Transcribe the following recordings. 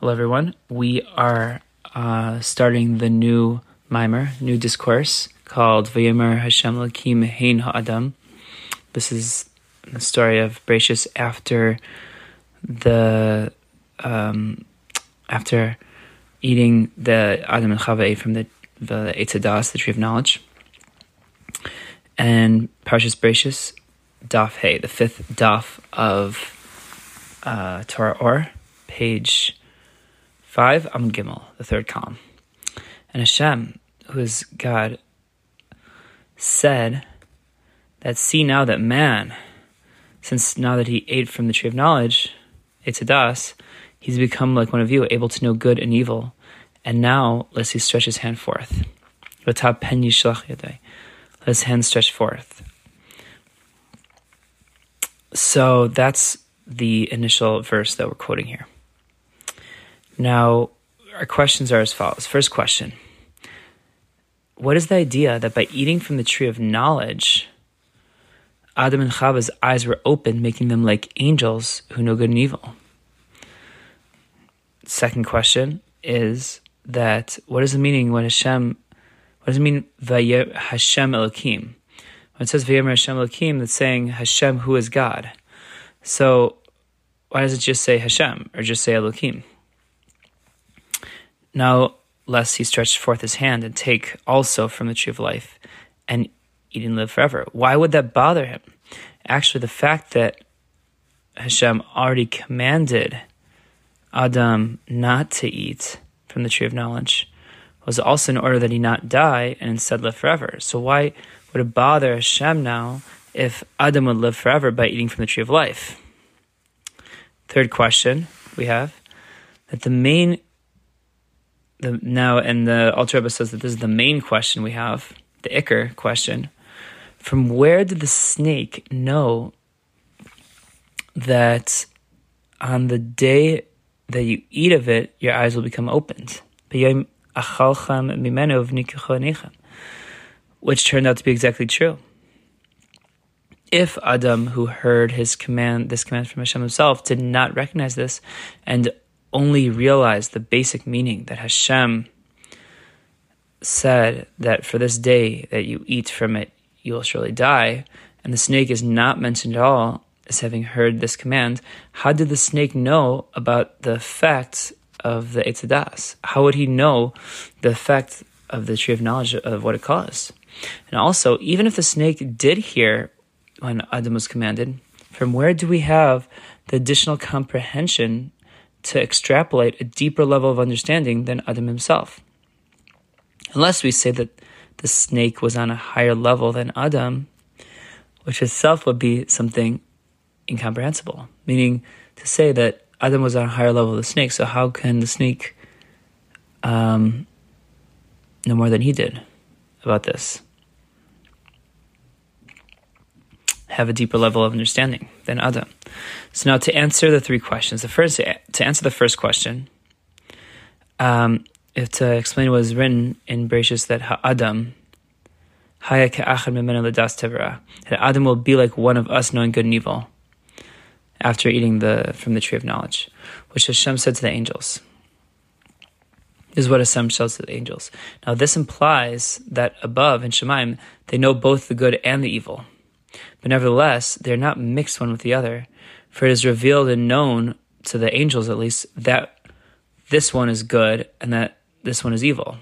Hello, everyone. We are uh, starting the new mimer, new discourse called Vayomer Hashem Elokim Hein Ha'adam. This is the story of Bereshis after the um, after eating the Adam and Chava from the the Eitz Hadas, the tree of knowledge, and Parshas Bereshis, Daf Hey, the fifth Daf of uh, Torah Ohr, page 5, Amud Gimel, the third column. And Hashem, who is God, said that see now that man, since now that he ate from the tree of knowledge, Eitz Hadas, he's become like one of you, able to know good and evil. And now, lest he stretch his hand forth. Let his hand stretch forth. So that's the initial verse that we're quoting here. Now, our questions are as follows. First question What is the idea that by eating from the tree of knowledge, Adam and Chava's eyes were open, making them like angels who know good and evil? Second question is that what is the meaning when Hashem, what does it mean, Hashem Elohim? When it says Vayomer Hashem Elohim, that's saying Hashem who is God. So why does it just say Hashem or just say Elohim? Now, lest he stretch forth his hand and take also from the tree of life and eat and live forever. Why would that bother him? Actually, the fact that Hashem already commanded Adam not to eat from the tree of knowledge was also in order that he not die and instead live forever. So why would it bother Hashem now if Adam would live forever by eating from the tree of life? Third question we have that the main the, now, and the Rebbe says that this is the main question we have, the Iker question. From where did the snake know that on the day that you eat of it, your eyes will become opened? Which turned out to be exactly true. If Adam, who heard his command, this command from Hashem himself, did not recognize this and only realize the basic meaning that Hashem said that for this day that you eat from it, you will surely die, and the snake is not mentioned at all as having heard this command, how did the snake know about the effect of the Eitz Hadas? How would he know the effect of the tree of knowledge of what it caused? And also, even if the snake did hear when Adam was commanded, from where do we have the additional comprehension to extrapolate a deeper level of understanding than Adam himself. Unless we say that the snake was on a higher level than Adam, which itself would be something incomprehensible. Meaning to say that Adam was on a higher level than the snake, so how can the snake um, know more than he did about this? Have a deeper level of understanding than Adam. So now to answer the three questions, the first to answer the first question, um, if to explain what is written in Bereshis that Adam, that Adam will be like one of us, knowing good and evil, after eating the from the tree of knowledge, which Hashem said to the angels. This is what Hashem says to the angels. Now, this implies that above in Shemaim they know both the good and the evil. But nevertheless, they're not mixed one with the other, for it is revealed and known to the angels at least that this one is good and that this one is evil.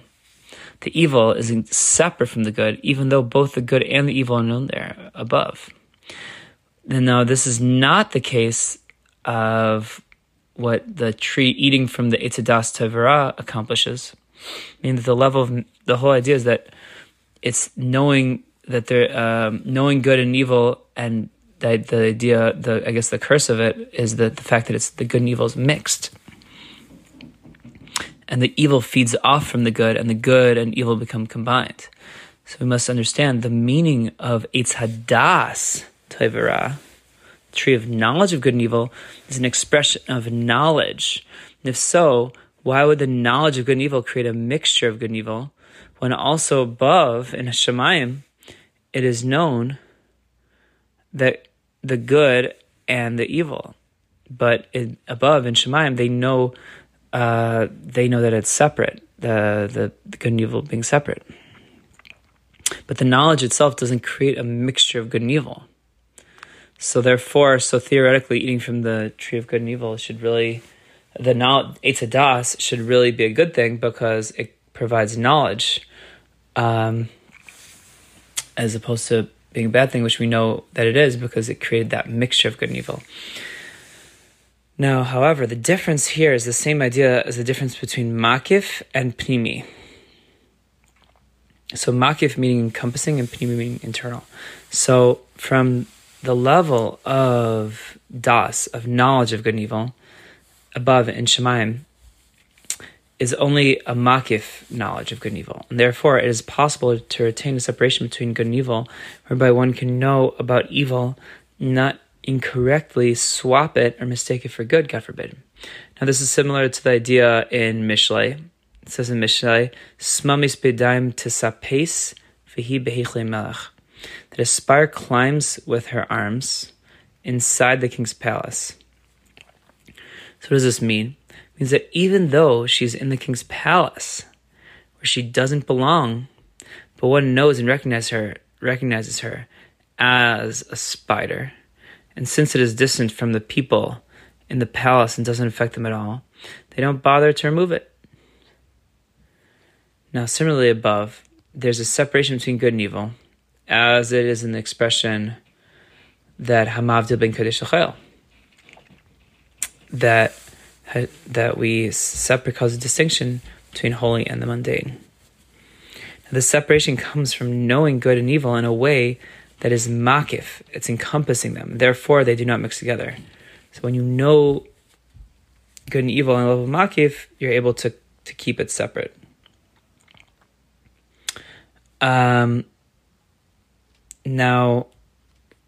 The evil is separate from the good, even though both the good and the evil are known there above. And now, this is not the case of what the tree eating from the Eitz Hadas Tevera accomplishes. I mean, the level of the whole idea is that it's knowing that they're um, knowing good and evil, and the, the idea, the I guess the curse of it is that the fact that it's the good and evil is mixed, and the evil feeds off from the good, and the good and evil become combined. So we must understand the meaning of Eitz Hadas Tevera, tree of knowledge of good and evil, is an expression of knowledge. And if so, why would the knowledge of good and evil create a mixture of good and evil when also above in Hashemayim it is known that the good and the evil. But in, above in Shemaim, they know uh, they know that it's separate, the, the, the good and evil being separate. But the knowledge itself doesn't create a mixture of good and evil. So therefore, so theoretically, eating from the tree of good and evil should really, the knowledge, das should really be a good thing because it provides knowledge, um, as opposed to being a bad thing, which we know that it is because it created that mixture of good and evil. Now, however, the difference here is the same idea as the difference between makif and pnimi. So makif meaning encompassing and pnimi meaning internal. So from the level of das, of knowledge of good and evil, above in Shemaim, is only a makif knowledge of good and evil. And therefore, it is possible to retain a separation between good and evil, whereby one can know about evil, not incorrectly swap it or mistake it for good, God forbid. Now, this is similar to the idea in Mishlei. It says in Mishlei, Smamis bedaim tisapes v'hi behichle melech. That a spire climbs with her arms inside the king's palace. So, what does this mean? Means that even though she's in the king's palace, where she doesn't belong, but one knows and recognizes her, recognizes her as a spider, and since it is distant from the people in the palace and doesn't affect them at all, they don't bother to remove it. Now, similarly above, there's a separation between good and evil, as it is in the expression that Hamavdil Kodesh L'chayil, that that we separate cause a distinction between holy and the mundane. Now, the separation comes from knowing good and evil in a way that is makif, it's encompassing them. Therefore, they do not mix together. So when you know good and evil on the level of makif, you're able to, to keep it separate. Um, now,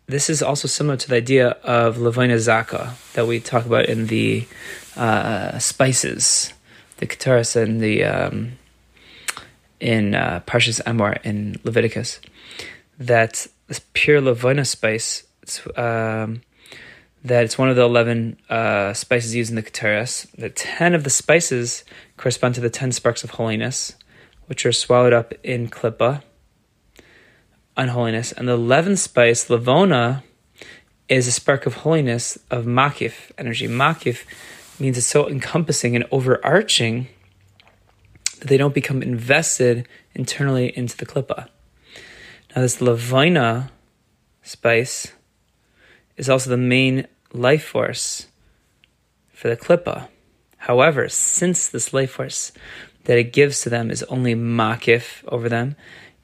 this is also similar to the idea of Levona Zaka that we talk about in the uh, spices, the Keturas and the um, in uh, Parshas Emor in Leviticus, that this pure Levona spice. It's, um, that it's one of the 11 uh, spices used in the Keturas. The 10 of the spices correspond to the 10 sparks of holiness, which are swallowed up in Klippa, unholiness. And the 11th spice, Levona, is a spark of holiness of Makif energy. Makif means it's so encompassing and overarching that they don't become invested internally into the Klippa. Now, this Levona spice is also the main life force for the Klippa. However, since this life force that it gives to them is only makif over them,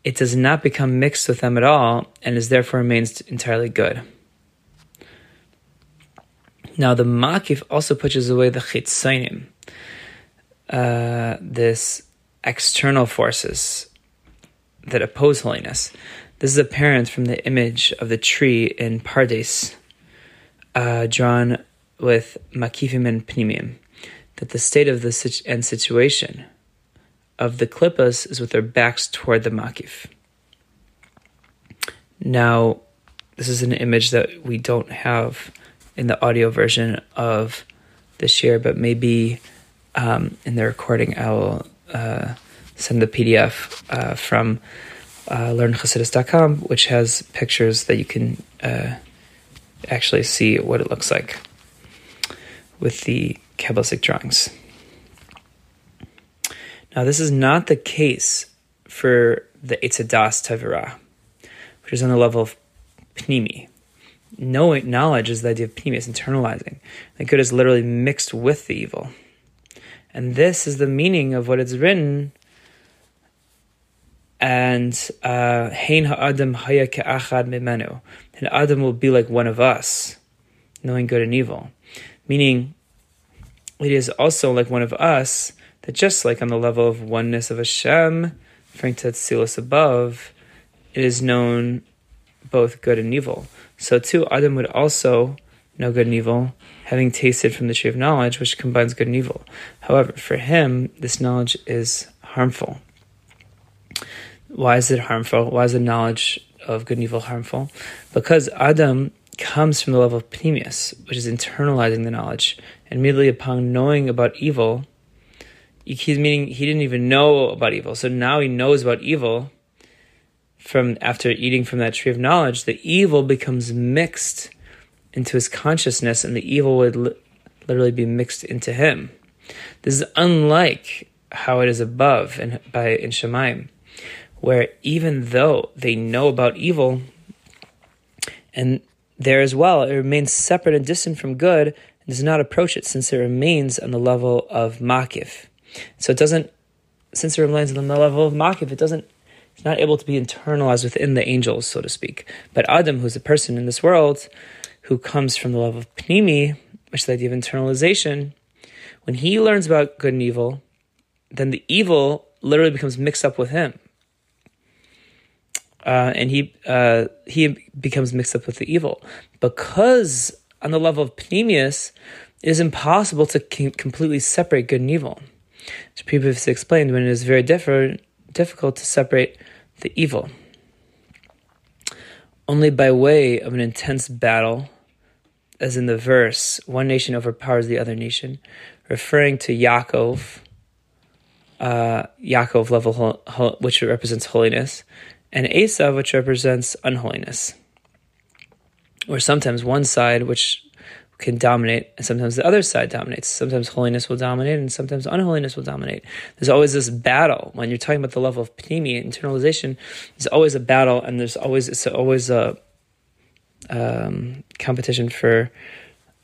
it does not become mixed with them at all and is therefore remains entirely good. Now, the makif also pushes away the chitzonim, uh, this external forces that oppose holiness. This is apparent from the image of the tree in Pardes, uh, drawn with makifim and pnimim, that the state of the and situation of the klippas is with their backs toward the makif. Now, this is an image that we don't have in the audio version of this year, but maybe um, in the recording I will uh, send the PDF uh, from uh, learnchassidus.com, which has pictures that you can uh, actually see what it looks like with the Kabbalistic drawings. Now, this is not the case for the Eitzadas Tevera, which is on the level of Pnimi. Knowing knowledge is the idea of Pnimi, it's internalizing. The good is literally mixed with the evil. And this is the meaning of what it's written and uh, Hein ha'adam haya ke'achad mimenu. And Adam will be like one of us, knowing good and evil. Meaning, it is also like one of us that just like on the level of oneness of Hashem, referring to Atzilus above, it is known both good and evil. So too, Adam would also know good and evil, having tasted from the tree of knowledge, which combines good and evil. However, for him, this knowledge is harmful. Why is it harmful? Why is the knowledge of good and evil harmful? Because Adam comes from the level of pnimius, which is internalizing the knowledge. And immediately upon knowing about evil, He's meaning he didn't even know about evil. So now he knows about evil from after eating from that tree of knowledge. The evil becomes mixed into his consciousness, and the evil would li- literally be mixed into him. This is unlike how it is above and by in Shemaim, where even though they know about evil, and there as well, it remains separate and distant from good and does not approach it since it remains on the level of makif. So it doesn't, since it remains on the level of makif, it doesn't, not able to be internalized within the angels, so to speak. But Adam, who's a person in this world who comes from the level of pnimi, which is the idea of internalization, when he learns about good and evil, then the evil literally becomes mixed up with him. Uh, and he uh, he becomes mixed up with the evil because on the level of pnimius, it is impossible to completely separate good and evil. As previously explained, when it is very different, difficult to separate the evil. Only by way of an intense battle, as in the verse, one nation overpowers the other nation, referring to Yaakov, uh, Yaakov level, which represents holiness, and Esav, which represents unholiness. Or sometimes one side, which can dominate, and sometimes the other side dominates. Sometimes holiness will dominate, and sometimes unholiness will dominate. There's always this battle when you're talking about the level of pnimi, internalization. There's always a battle, and there's always it's always a um, competition for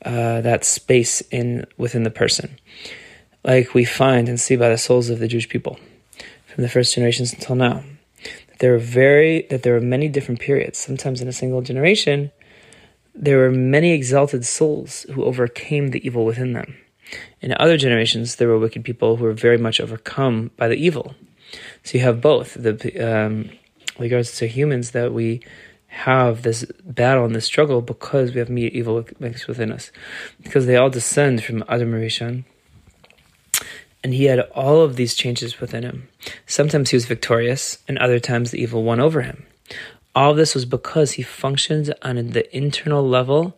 uh, that space in within the person, like we find and see by the souls of the Jewish people from the first generations until now That there are very that there are many different periods. Sometimes in a single generation, there were many exalted souls who overcame the evil within them. In other generations, there were wicked people who were very much overcome by the evil. So you have both. The um, regards to humans that we have this battle and this struggle because we have evil mixed within us, because they all descend from Adam Rishon, and he had all of these changes within him. Sometimes he was victorious, and other times the evil won over him. All this was because he functioned on the internal level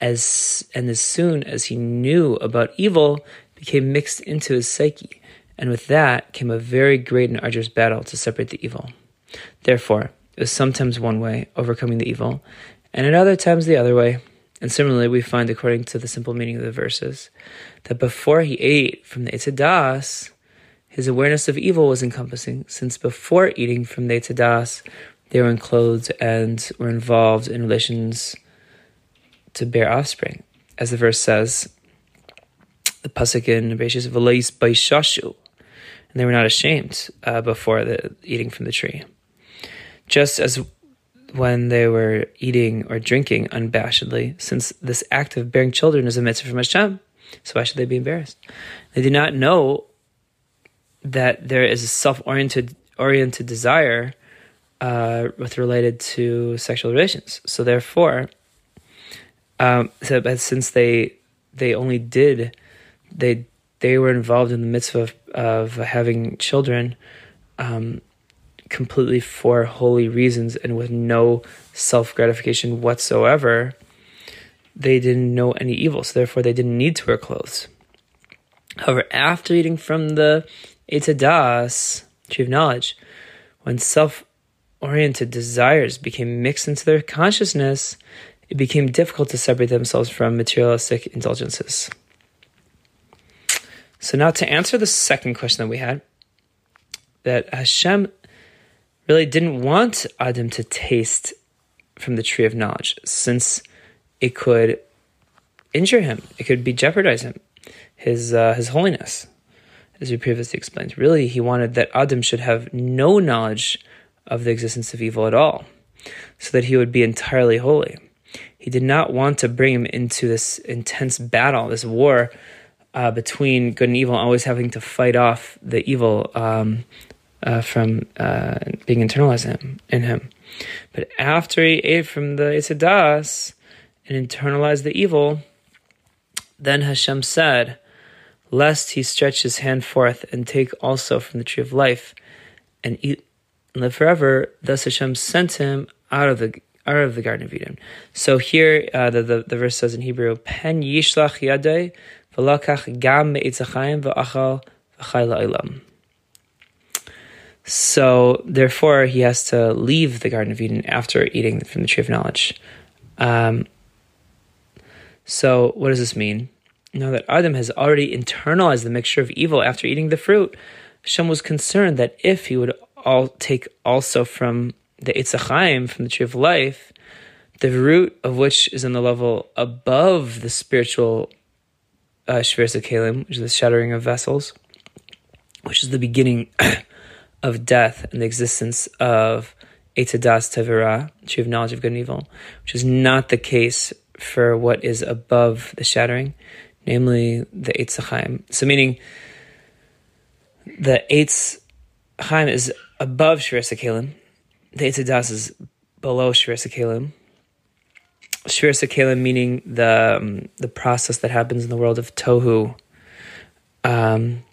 as and as soon as he knew about evil became mixed into his psyche, and with that came a very great and arduous battle to separate the evil. Therefore, it was sometimes one way, overcoming the evil, and at other times the other way, and similarly, we find, according to the simple meaning of the verses, that before he ate from the Eitzadas, his awareness of evil was encompassing, since before eating from the Eitzadas, they were enclosed and were involved in relations to bear offspring. As the verse says, the pasuk in Bereshit V'leis and they were not ashamed uh, before the eating from the tree. Just as when they were eating or drinking unabashedly, since this act of bearing children is a mitzvah from Hashem. So why should they be embarrassed? They do not know that there is a self-oriented oriented desire uh, with related to sexual relations. So therefore, um, so, but since they they only did they they were involved in the midst of, of having children. Um, completely for holy reasons and with no self gratification whatsoever, they didn't know any evil, so therefore they didn't need to wear clothes. However, after eating from the Eitzadas, tree of knowledge, when self oriented desires became mixed into their consciousness, it became difficult to separate themselves from materialistic indulgences. So, now to answer the second question that we had, that Hashem really didn't want Adam to taste from the tree of knowledge since it could injure him, it could be jeopardize him, his uh, his holiness, as we previously explained. Really, he wanted that Adam should have no knowledge of the existence of evil at all, so that he would be entirely holy. He did not want to bring him into this intense battle, this war uh, between good and evil, always having to fight off the evil um, uh, from uh, being internalized in him, in him. But after he ate from the Eitzadas and internalized the evil, then Hashem said, Lest he stretch his hand forth and take also from the tree of life and eat live forever. Thus Hashem sent him out of the out of the Garden of Eden. So here uh, the, the, the verse says in Hebrew, Pen yishlach yadei v'lakach gam me'itzachayim v'achal chayla ilam. So therefore, he has to leave the Garden of Eden after eating from the tree of knowledge. Um, so what does this mean? Now that Adam has already internalized the mixture of evil after eating the fruit, Hashem was concerned that if he would all take also from the Eitz Chaim, from the tree of life, the root of which is in the level above the spiritual uh, Kalim, which is the shattering of vessels, which is the beginning of death and the existence of Etadas Tevera, tree of knowledge of good and evil, which is not the case for what is above the shattering, namely the Eitz Chaim. So, meaning the Eitz Chaim is above Shviras Kalim, the Eitz is below Shviras Kalim. Shviras Kalim meaning the um, the process that happens in the world of Tohu, um,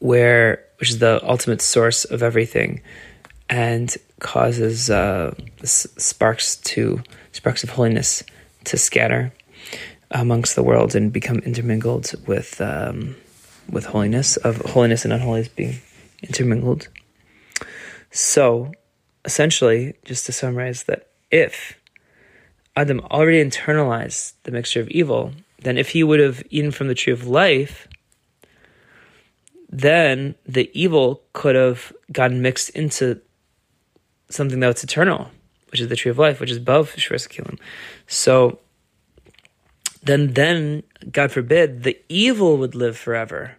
where which is the ultimate source of everything, and causes uh, sparks to sparks of holiness to scatter amongst the world and become intermingled with um, with holiness of holiness and unholiness being intermingled. So, essentially, just to summarize, that if Adam already internalized the mixture of evil, then if he would have eaten from the tree of life, then the evil could have gotten mixed into something that's eternal, which is the tree of life, which is above Shviras So then, then God forbid, the evil would live forever,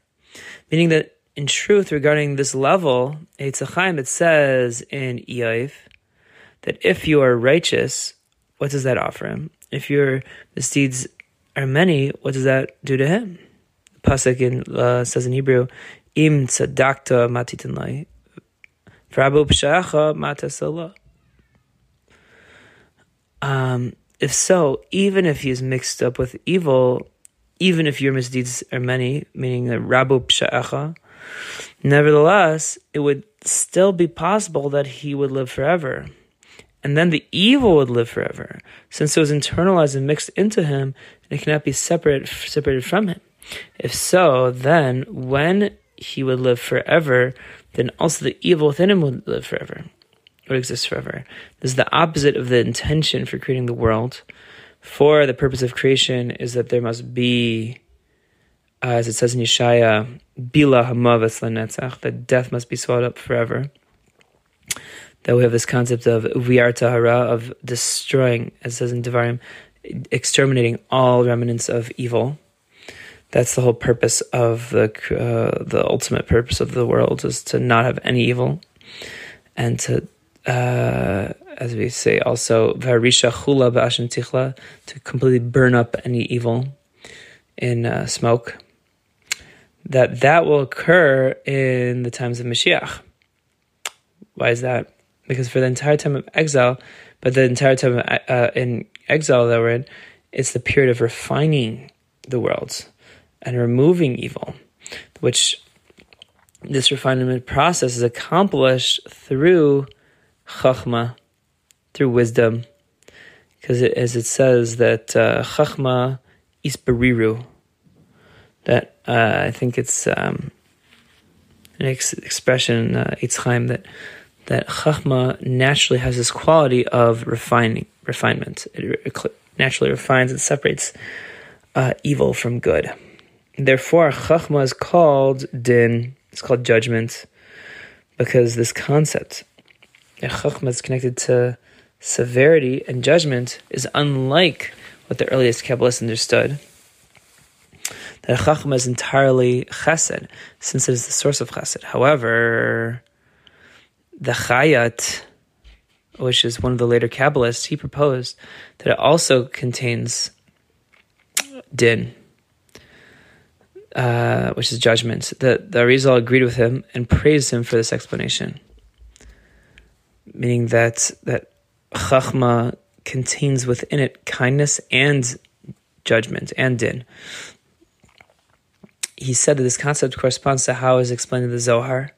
meaning that in truth, regarding this level, Eitz it says in Eiv that if you are righteous, what does that offer him? If your misdeeds are many, what does that do to him? The pasuk in uh, says in Hebrew, "Im tzadakta matitin lai, v'rabu p'shacha matasala." Um, if so, even if he is mixed up with evil, even if your misdeeds are many, meaning the rabu p'shacha, Nevertheless, it would still be possible that he would live forever. And then the evil would live forever, since it was internalized and mixed into him, and it cannot be separated, separated from him. If so, then when he would live forever, then also the evil within him would live forever, would exist forever. This is the opposite of the intention for creating the world. For the purpose of creation is that there must be as it says in Yeshaya, Bila Hamavas Lanetzach, that death must be swallowed up forever. That we have this concept of Viar Tahara, of destroying, as it says in Devarim, exterminating all remnants of evil. That's the whole purpose of the uh, the ultimate purpose of the world is to not have any evil, and to, uh, as we say, also varisha chula tichla to completely burn up any evil in uh, smoke that that will occur in the times of Mashiach. Why is that? Because for the entire time of exile, but the entire time of, uh, in exile that we're in, it's the period of refining the world and removing evil, which this refinement process is accomplished through chachma, through wisdom, because as it says that uh, chachma is beriru, that uh, I think it's um, an ex- expression uh, Chaim that that chachma naturally has this quality of refining refinement. It, naturally refines and separates uh, evil from good. Therefore, chachma is called din. It's called judgment because this concept, chachma is connected to severity and judgment, is unlike what the earliest Kabbalists understood that Chachma is entirely chesed, since it is the source of chesed. However, the Chayat, which is one of the later Kabbalists, he proposed that it also contains din, uh, which is judgment. The, the Arizal agreed with him and praised him for this explanation, meaning that that Chachma contains within it kindness and judgment and din he said that this concept corresponds to how is explained in the Zohar,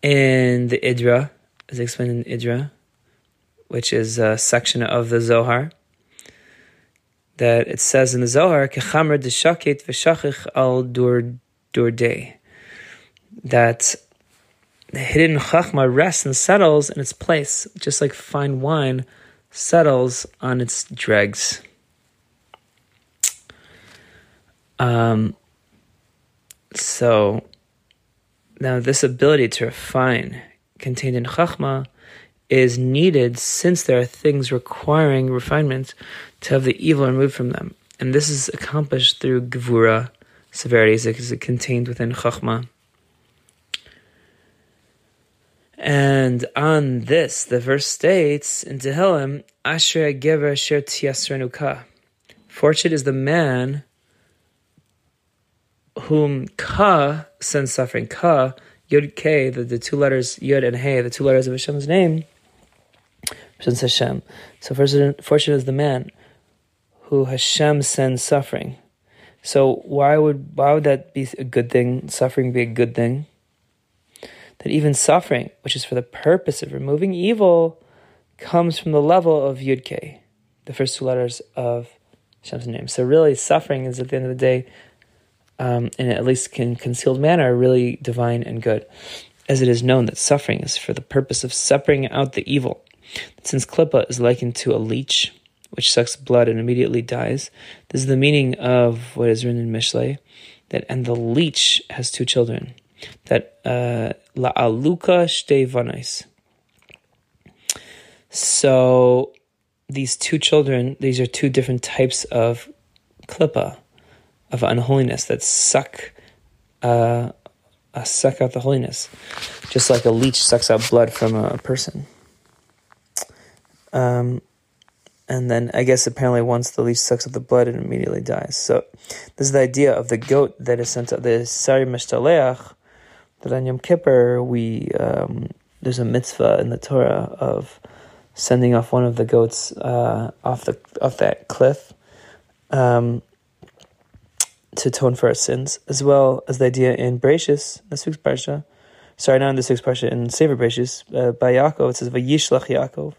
in the Idra, as explained in Idra, which is a section of the Zohar, that it says in the Zohar, "Kechamer deshaket v'shachich al dur durdei," that the hidden chachma rests and settles in its place, just like fine wine settles on its dregs. Um, so now this ability to refine contained in chachma is needed since there are things requiring refinement to have the evil removed from them. And this is accomplished through gevura, severity, it contained within chachma. And on this, the verse states in Tehillim, Asher Gever Asher Tiasrenuka. Fortunate is the man whom Ka sends suffering. Ka, Yud K, the, the two letters Yud and hey, the two letters of Hashem's name, represents Hashem. So fortunate is the man who Hashem sends suffering. So why would why would that be a good thing? Suffering be a good thing? that even suffering, which is for the purpose of removing evil, comes from the level of Yud the first two letters of Hashem's name. So really, suffering is at the end of the day, um, in at least in concealed manner, really divine and good, as it is known that suffering is for the purpose of separating out the evil. Since Klippa is likened to a leech, which sucks blood and immediately dies, this is the meaning of what is written in Mishlei, that and the leech has two children that uh, la aluka shte So these two children, these are two different types of klippa, of unholiness that suck, uh, uh, suck out the holiness, just like a leech sucks out blood from a person. Um, and then I guess apparently once the leech sucks up the blood, it immediately dies. So this is the idea of the goat that is sent out, the sari meshtaleach, that on Yom Kippur we um, there's a mitzvah in the Torah of sending off one of the goats uh, off the off that cliff um, to atone for our sins, as well as the idea in Bereshis, this week's parsha. Sorry, not in this week's parsha, in Sefer Bereshis, uh, by Yaakov, it says Vayishlach Yaakov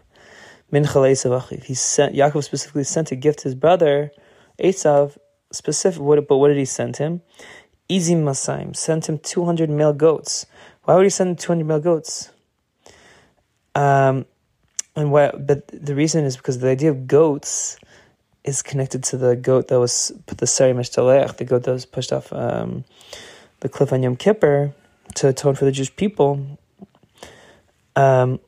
min achiv. He sent Yaakov specifically sent a gift to his brother Esav. Specific, what, but what did he send him? Easy Masaim sent him 200 male goats. Why would he send 200 male goats? Um, and why, But the reason is because the idea of goats is connected to the goat that was put the Sari Meshtalech, the goat that was pushed off um, the cliff on Yom Kippur to atone for the Jewish people. Um,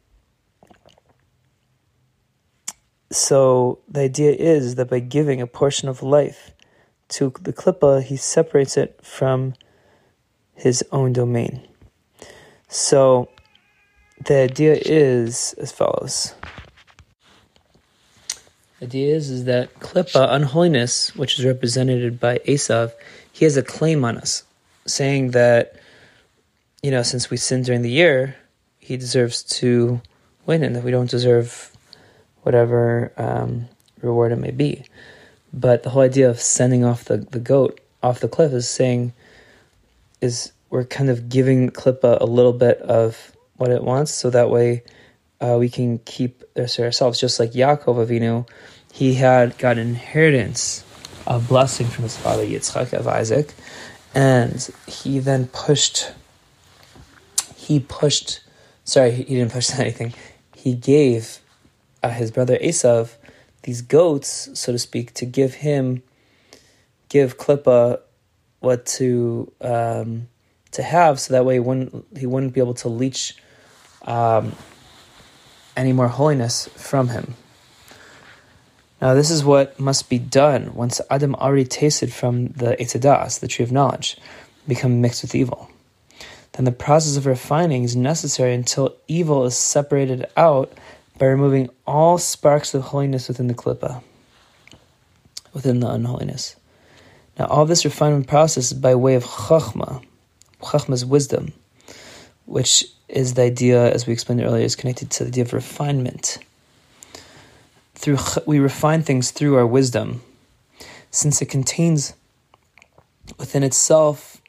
so the idea is that by giving a portion of life to the klippa, he separates it from his own domain. So the idea is as follows. Idea is, is that klippa, unholiness, which is represented by Esav, he has a claim on us, saying that, you know, since we sinned during the year, he deserves to win and that we don't deserve whatever um, reward it may be. But the whole idea of sending off the, the goat off the cliff is saying, is we're kind of giving Klippa a little bit of what it wants, so that way uh, we can keep this ourselves. Just like Yaakov Avinu, he had got inheritance, a blessing from his father Yitzchak of Isaac, and he then pushed. He pushed. Sorry, he didn't push anything. He gave uh, his brother Esav these goats, so to speak, to give him, give Klippa what to um, to have, so that way he wouldn't, he wouldn't be able to leech um, any more holiness from him. Now, this is what must be done once Adam already tasted from the Etadas, the tree of knowledge, become mixed with evil. Then the process of refining is necessary until evil is separated out by removing all sparks of holiness within the klippa, within the unholiness. Now, all this refinement process is by way of chachma. Chachma's wisdom, which is the idea, as we explained earlier, is connected to the idea of refinement. Through we refine things through our wisdom, since it contains within itself,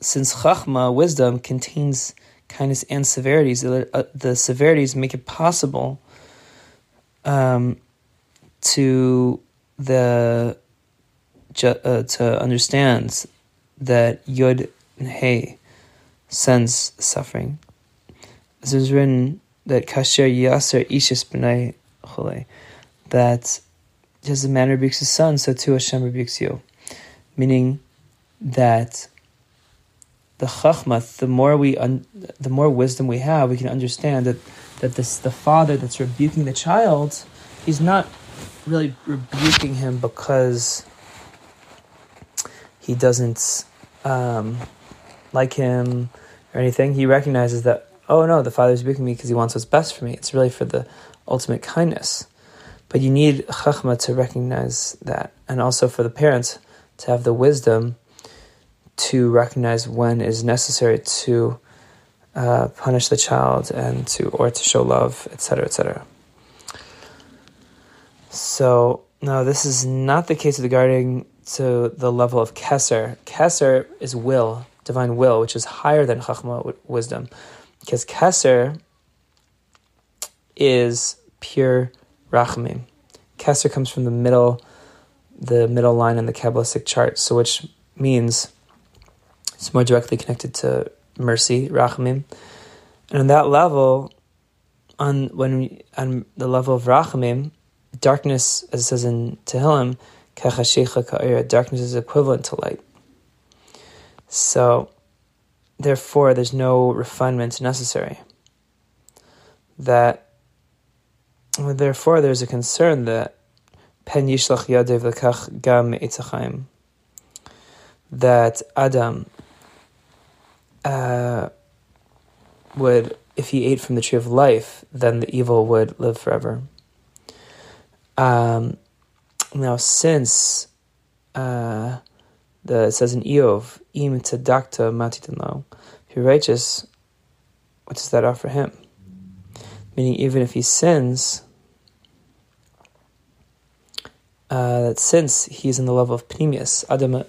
since chachma, wisdom, contains kindness and severities. The, uh, the severities make it possible um, to the uh, to understand that Yud and Hey, sends suffering. It is written that kasher yaser ishis b'nai chole, that just as a man rebukes his son, so too Hashem rebukes you. Meaning that the chachma, the more we, un, the more wisdom we have, we can understand that that this the father that's rebuking the child, he's not really rebuking him because he doesn't um, like him or anything. He recognizes that oh no, the Father is rebuking me because he wants what's best for me. It's really for the ultimate kindness. But you need chachma to recognize that, and also for the parents to have the wisdom to recognize when is necessary to uh, punish the child and to or to show love, etc., etc. So no, this is not the case regarding to the level of kesser. Kesser is will, divine will, which is higher than chachma wisdom, because keser is pure rachamim. Keser comes from the middle, the middle line in the Kabbalistic chart, so which means it's more directly connected to mercy, rachamim, and on that level, on when we, on the level of rachamim, darkness, as it says in Tehillim, darkness is equivalent to light. So, therefore, there's no refinement necessary. That, therefore, there's a concern that pen yishlach yadev lekach gam that Adam uh, would, if he ate from the tree of life, then the evil would live forever. Um, now, since uh, the it says in Eov, im tadakta matitanlo, if you're righteous, what does that offer him? Meaning, even if he sins, uh, that since he's in the level of Pnimius, Adam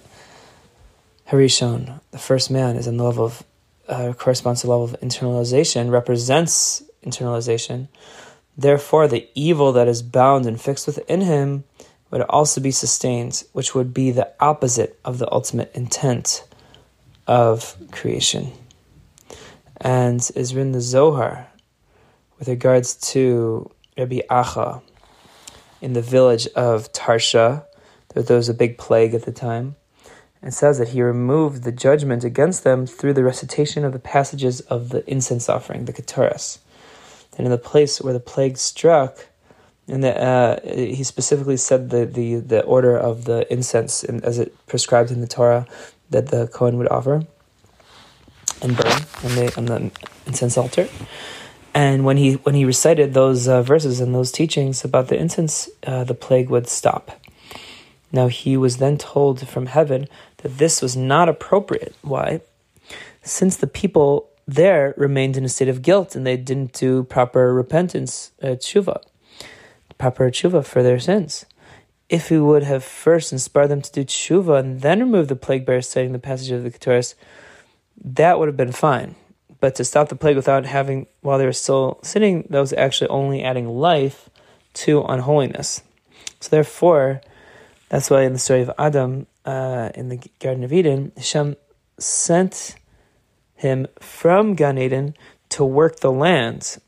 Harishon, the first man, is in the level of uh, corresponds to the level of internalization, represents internalization. Therefore, the evil that is bound and fixed within him would also be sustained, which would be the opposite of the ultimate intent of creation. And is written the Zohar with regards to Rabbi Acha in the village of Tarsha. There was a big plague at the time. It says that he removed the judgment against them through the recitation of the passages of the incense offering, the Keturas. And in the place where the plague struck, and the, uh, he specifically said the, the, the order of the incense in, as it prescribed in the Torah that the Kohen would offer and burn on the, on the incense altar. And when he when he recited those uh, verses and those teachings about the incense, uh, the plague would stop. Now he was then told from heaven that this was not appropriate. Why? Since the people there remained in a state of guilt and they didn't do proper repentance, uh, tshuva, proper tshuva for their sins. If he would have first inspired them to do tshuva and then remove the plague by reciting the passage of the Keturas, that would have been fine. But to stop the plague without having, while they were still sitting, that was actually only adding life to unholiness. So therefore, that's why in the story of Adam uh, in the Garden of Eden, Hashem sent him from Gan Eden to work the land.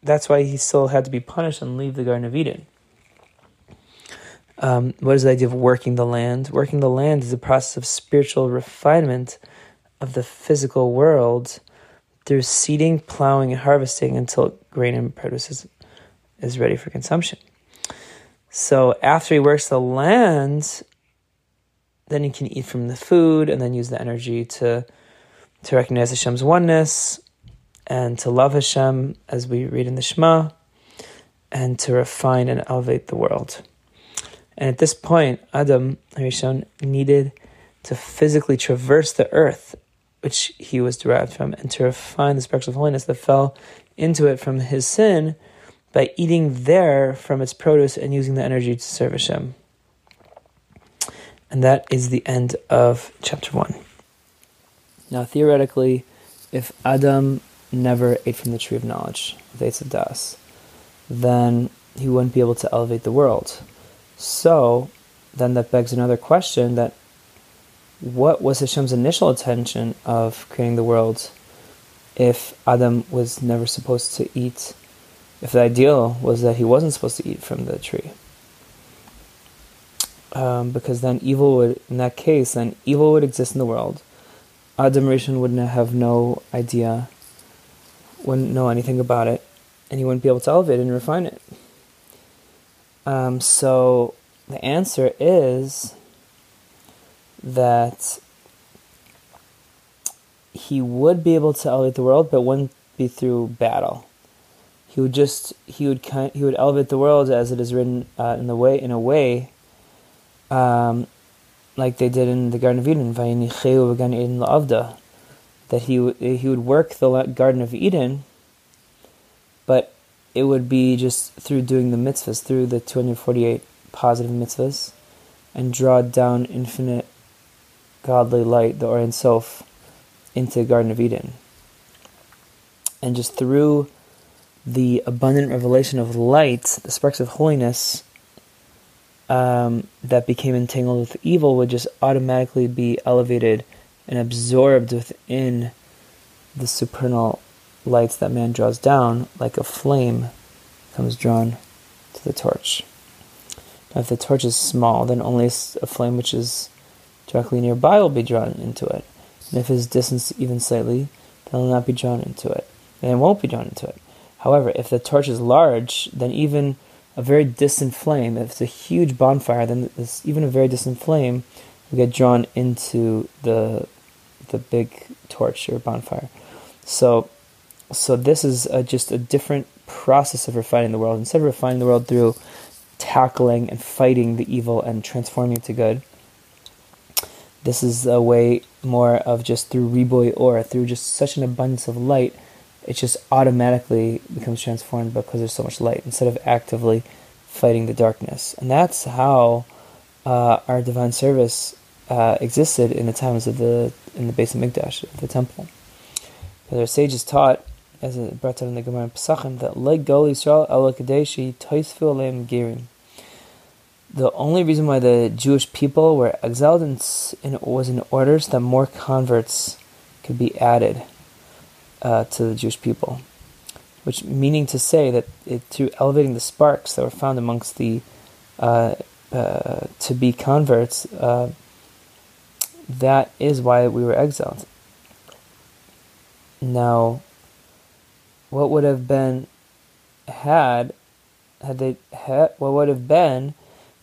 That's why he still had to be punished and leave the Garden of Eden. Um, what is the idea of working the land? Working the land is a process of spiritual refinement of the physical world through seeding, plowing, and harvesting until grain and produce is, is ready for consumption. So after he works the land, then he can eat from the food and then use the energy to to recognize Hashem's oneness and to love Hashem as we read in the Shema and to refine and elevate the world. And at this point, Adam Harishon needed to physically traverse the earth, which he was derived from, and to refine the sparks of holiness that fell into it from his sin by eating there from its produce and using the energy to serve Hashem. And that is the end of chapter 1. Now, theoretically, if Adam never ate from the tree of knowledge, of Eitz Das, then he wouldn't be able to elevate the world. So, then that begs another question that what was Hashem's initial intention of creating the world if Adam was never supposed to eat, if the ideal was that he wasn't supposed to eat from the tree? Um, because then evil would, in that case, then evil would exist in the world. Adam Rishon would have no idea, wouldn't know anything about it, and he wouldn't be able to elevate it and refine it. Um, so the answer is that he would be able to elevate the world, but wouldn't be through battle. He would just he would he would elevate the world as it is written uh, in the way in a way, um, like they did in the Garden of Eden, that he he would work the Garden of Eden, but it would be just through doing the mitzvahs, through the two hundred forty eight positive mitzvahs, and draw down infinite godly light, the Or Sof, into the Garden of Eden. And just through the abundant revelation of light, the sparks of holiness um, that became entangled with evil would just automatically be elevated and absorbed within the supernal lights that man draws down, like a flame comes drawn to the torch. Now, if the torch is small, then only a flame which is directly nearby will be drawn into it. And if it's distanced even slightly, then it will not be drawn into it. And it won't be drawn into it. However, if the torch is large, then even a very distant flame, if it's a huge bonfire, then this, even a very distant flame will get drawn into the the big torch or bonfire. So, so this is a, just a different process of refining the world. Instead of refining the world through tackling and fighting the evil and transforming it to good, this is a way more of just through riboy or through just such an abundance of light, it just automatically becomes transformed because there's so much light instead of actively fighting the darkness. And that's how uh, our divine service uh, existed in the times of the in the Beis HaMikdash, the temple. But our sages taught, as it brought in the Gemara Pesachim, that El Kadeshi Toisfil the only reason why the Jewish people were exiled in, in, was in order so that more converts could be added uh, to the Jewish people. Which meaning to say that it, through elevating the sparks that were found amongst the uh, uh, to be converts, uh, that is why we were exiled. Now, what would have been had had they had what would have been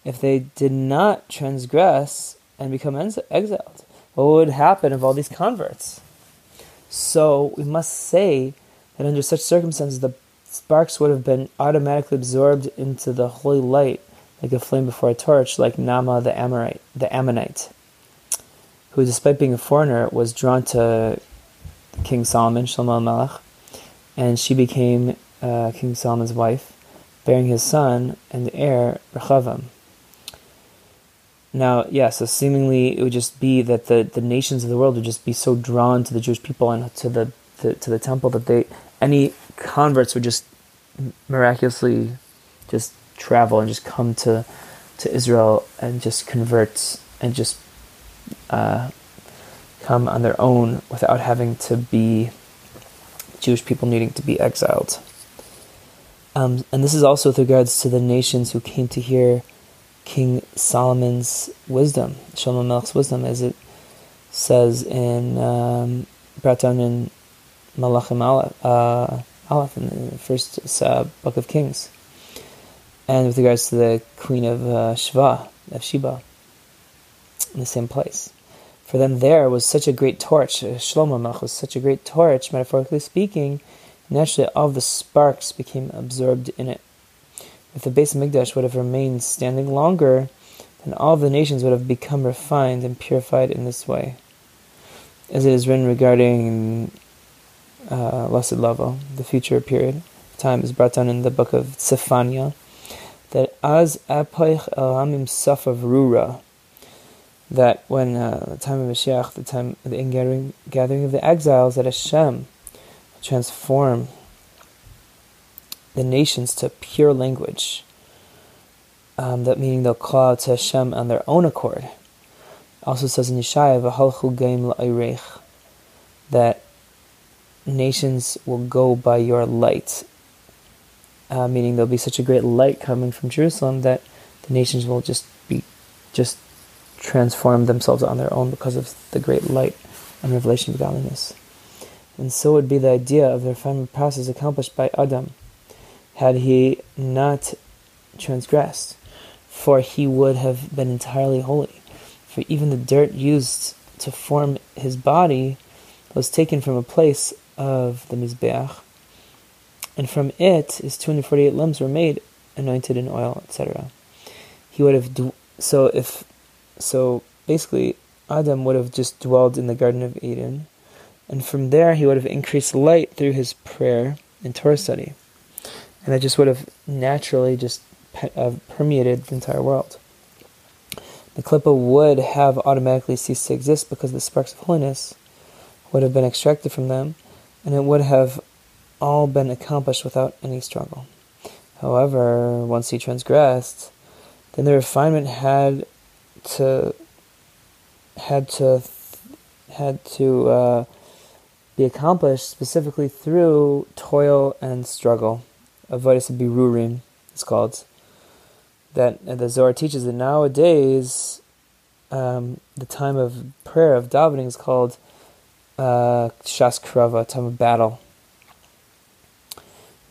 if they did not transgress and become exiled? What would happen of all these converts? So we must say that under such circumstances, the sparks would have been automatically absorbed into the holy light, like a flame before a torch, like Nama the Amorite, the Ammonite, who, despite being a foreigner, was drawn to King Solomon, Shlomo Melech, and she became uh, King Solomon's wife, bearing his son and heir Rechavam. Now, yeah, so seemingly it would just be that the, the nations of the world would just be so drawn to the Jewish people and to the, the to the temple that they any converts would just miraculously just travel and just come to to Israel and just convert and just uh, come on their own without having to be Jewish people needing to be exiled. Um, and this is also with regards to the nations who came to hear King Solomon's wisdom, Shlomo Melech's wisdom, as it says in um, in Malachim Aleph, uh, Aleph in the first uh, book of Kings, and with regards to the queen of uh, of Sheba, in the same place. For then there was such a great torch. Uh, Shlomo Melech was such a great torch, metaphorically speaking. Naturally, all the sparks became absorbed in it if the Beis HaMikdash would have remained standing longer, then all the nations would have become refined and purified in this way. As it is written regarding uh, Lava, the future period, of time is brought down in the book of Zephaniah, that as apoich elamim of rura, that when uh, the time of Mashiach, the time of the ingathering gathering of the exiles, that Hashem transform the nations to pure language. Um, that meaning they'll call out to Hashem on their own accord. Also says in Yeshaya, "V'halchu gaim la'irech," that nations will go by your light, uh, meaning there'll be such a great light coming from Jerusalem that the nations will just be just transform themselves on their own because of the great light and revelation of godliness. And so would be the idea of the refinement process accomplished by Adam had he not transgressed, for he would have been entirely holy. For even the dirt used to form his body was taken from a place of the Mizbeach, and from it his 248 limbs were made, anointed in oil, etc. He would have, so if, so basically, Adam would have just dwelled in the Garden of Eden, and from there he would have increased light through his prayer and Torah study. And that just would have naturally just uh, permeated the entire world. The klippa would have automatically ceased to exist because the sparks of holiness would have been extracted from them, and it would have all been accomplished without any struggle. However, once he transgressed, then the refinement had to had to had to uh, be accomplished specifically through toil and struggle. Avodas birurim is called. That the Zohar teaches that nowadays um, the time of prayer of davening is called uh, shas krava, time of battle.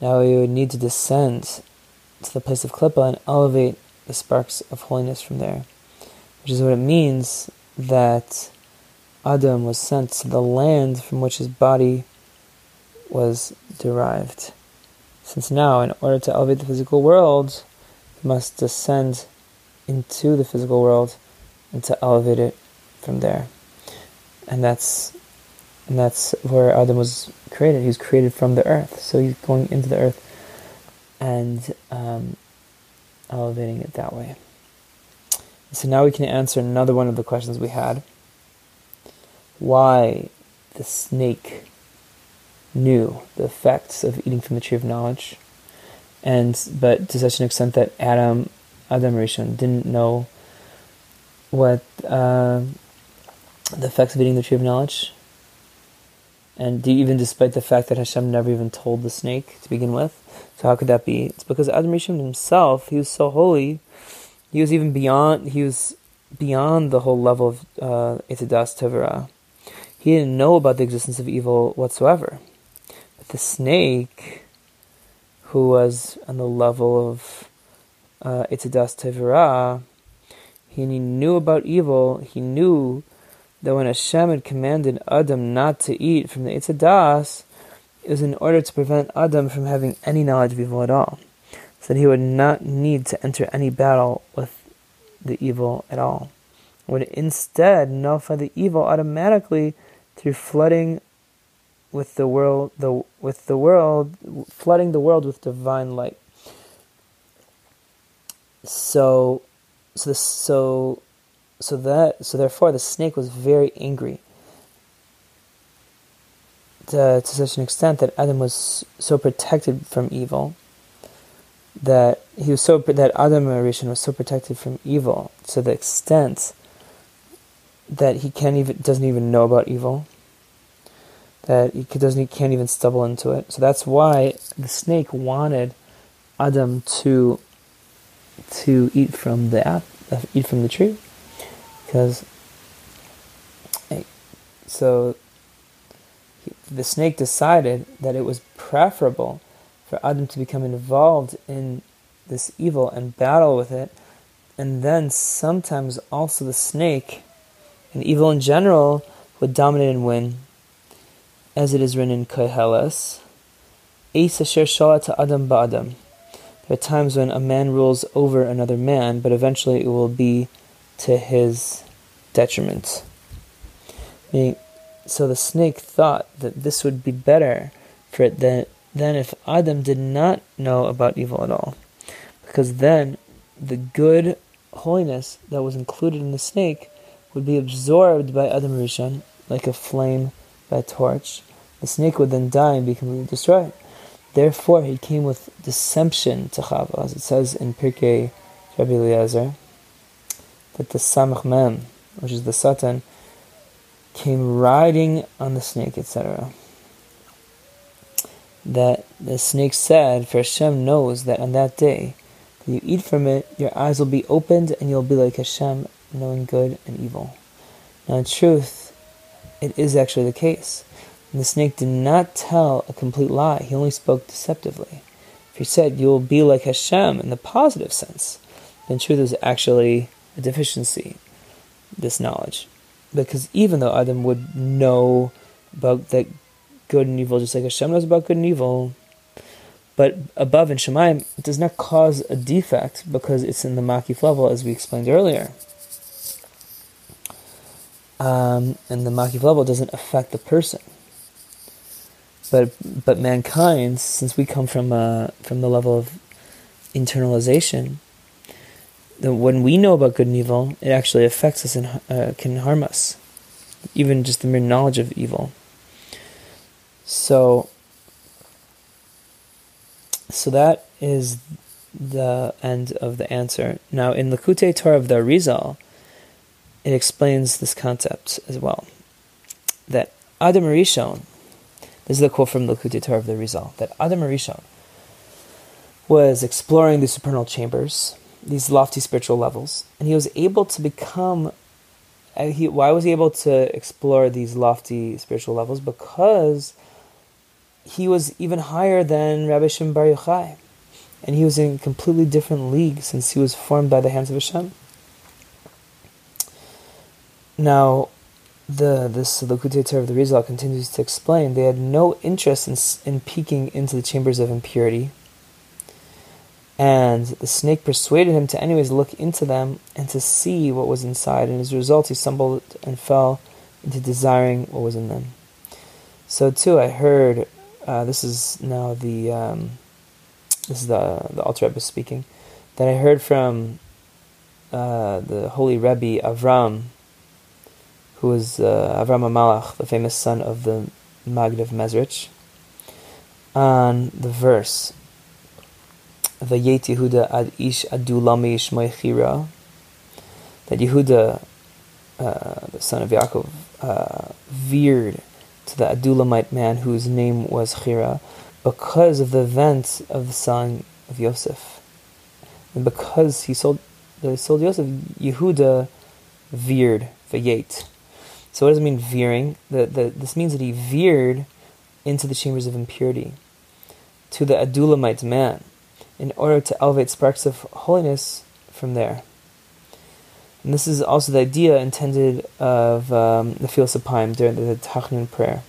Now we would need to descend to the place of klippa and elevate the sparks of holiness from there, which is what it means that Adam was sent to the land from which his body was derived. Since now, in order to elevate the physical world, he must descend into the physical world and to elevate it from there. And that's and that's where Adam was created. He was created from the earth, so he's going into the earth and um, elevating it that way. So now we can answer another one of the questions we had why the snake knew the effects of eating from the tree of knowledge, and but to such an extent that Adam, Adam Rishon didn't know what uh, the effects of eating the tree of knowledge, and even despite the fact that Hashem never even told the snake to begin with. So how could that be? It's because Adam Rishon himself, he was so holy, he was even beyond, he was beyond the whole level of uh, Itidas Tevera he didn't know about the existence of evil whatsoever. But the snake, who was on the level of uh, Itzadas Tevera, he knew about evil. He knew that when Hashem had commanded Adam not to eat from the Itzadas, it was in order to prevent Adam from having any knowledge of evil at all, so that he would not need to enter any battle with the evil at all. Would instead nullify the evil automatically through flooding with the world the with the world flooding the world with divine light. So so the, so so that so therefore the snake was very angry. To, to such an extent that Adam was so protected from evil that he was so that Adam Rishon was so protected from evil to the extent that he can't even doesn't even know about evil that he doesn't he can't even stumble into it. So that's why the snake wanted Adam to to eat from the eat from the tree, because so he, the snake decided that it was preferable for Adam to become involved in this evil and battle with it, and then sometimes also the snake and evil in general would dominate and win as it is written in Koheles, Eis asher to Adam ba'adam. There are times when a man rules over another man, but eventually it will be to his detriment. So the snake thought that this would be better for it than, than if Adam did not know about evil at all. Because then the good holiness that was included in the snake would be absorbed by Adam Rishon like a flame by a torch, the snake would then die and be completely destroyed. Therefore, he came with deception to Chava, as it says in Pirkei Rabbi Eliezer, that the Samach Mem, which is the Satan, came riding on the snake, etc. That the snake said, For Hashem knows that on that day that you eat from it, your eyes will be opened and you'll be like Hashem, knowing good and evil. Now, in truth, it is actually the case. And the snake did not tell a complete lie, he only spoke deceptively. If he said, You will be like Hashem in the positive sense, then truth is actually a deficiency, this knowledge. Because even though Adam would know about that good and evil, just like Hashem knows about good and evil, but above in Shemaim, it does not cause a defect because it's in the Makif level, as we explained earlier. Um, and the Makif level doesn't affect the person. But but mankind, since we come from uh, from the level of internalization, that when we know about good and evil, it actually affects us and uh, can harm us, even just the mere knowledge of evil. So, so that is the end of the answer. Now, in Likutei Torah of the Arizal, it explains this concept as well. That Adam Rishon, this is the quote from the Likutei Torah of the Arizal, that Adam Rishon was exploring the supernal chambers these lofty spiritual levels, and he was able to become. Uh, he, why was he able to explore these lofty spiritual levels? Because he was even higher than Rabbi Shimon Bar Yochai, and he was in a completely different league since he was formed by the hands of Hashem. Now, the this Likutei Torah of the Arizal continues to explain they had no interest in in peeking into the chambers of impurity and the snake persuaded him to, anyways, look into them and to see what was inside. And as a result, he stumbled and fell into desiring what was in them. So, too, I heard uh, this is now the um, this is the the Alter Rebbe speaking. That I heard from uh, the holy Rebbe Avram, who was uh, Avram HaMalach, the famous son of the Maggid of Mezrich, on the verse Vayet Yehuda ad ish adulami ishmai that Yehuda, uh, the son of Yaakov, uh, veered to the Adulamite man whose name was Chira because of the event of the son of Yosef. And because he sold, the sold Yosef, Yehuda veered, Vayet. So what does it mean veering? The, the, this means that he veered into the chambers of impurity to the Adulamite man in order to elevate sparks of holiness from there. And this is also the idea intended of um, the Filas Apayim during the, the Tachnun prayer.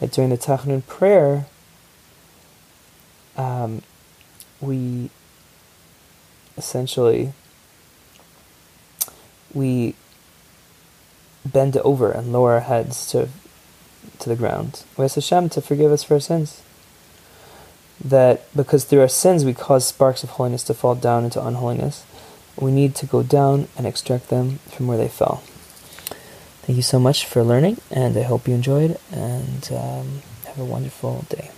That during the Tachnun prayer, um, we essentially we bend over and lower our heads to to the ground. We ask Hashem to forgive us for our sins that because through our sins we cause sparks of holiness to fall down into unholiness, we need to go down and extract them from where they fell. Thank you so much for learning, and I hope you enjoyed, and um, have a wonderful day.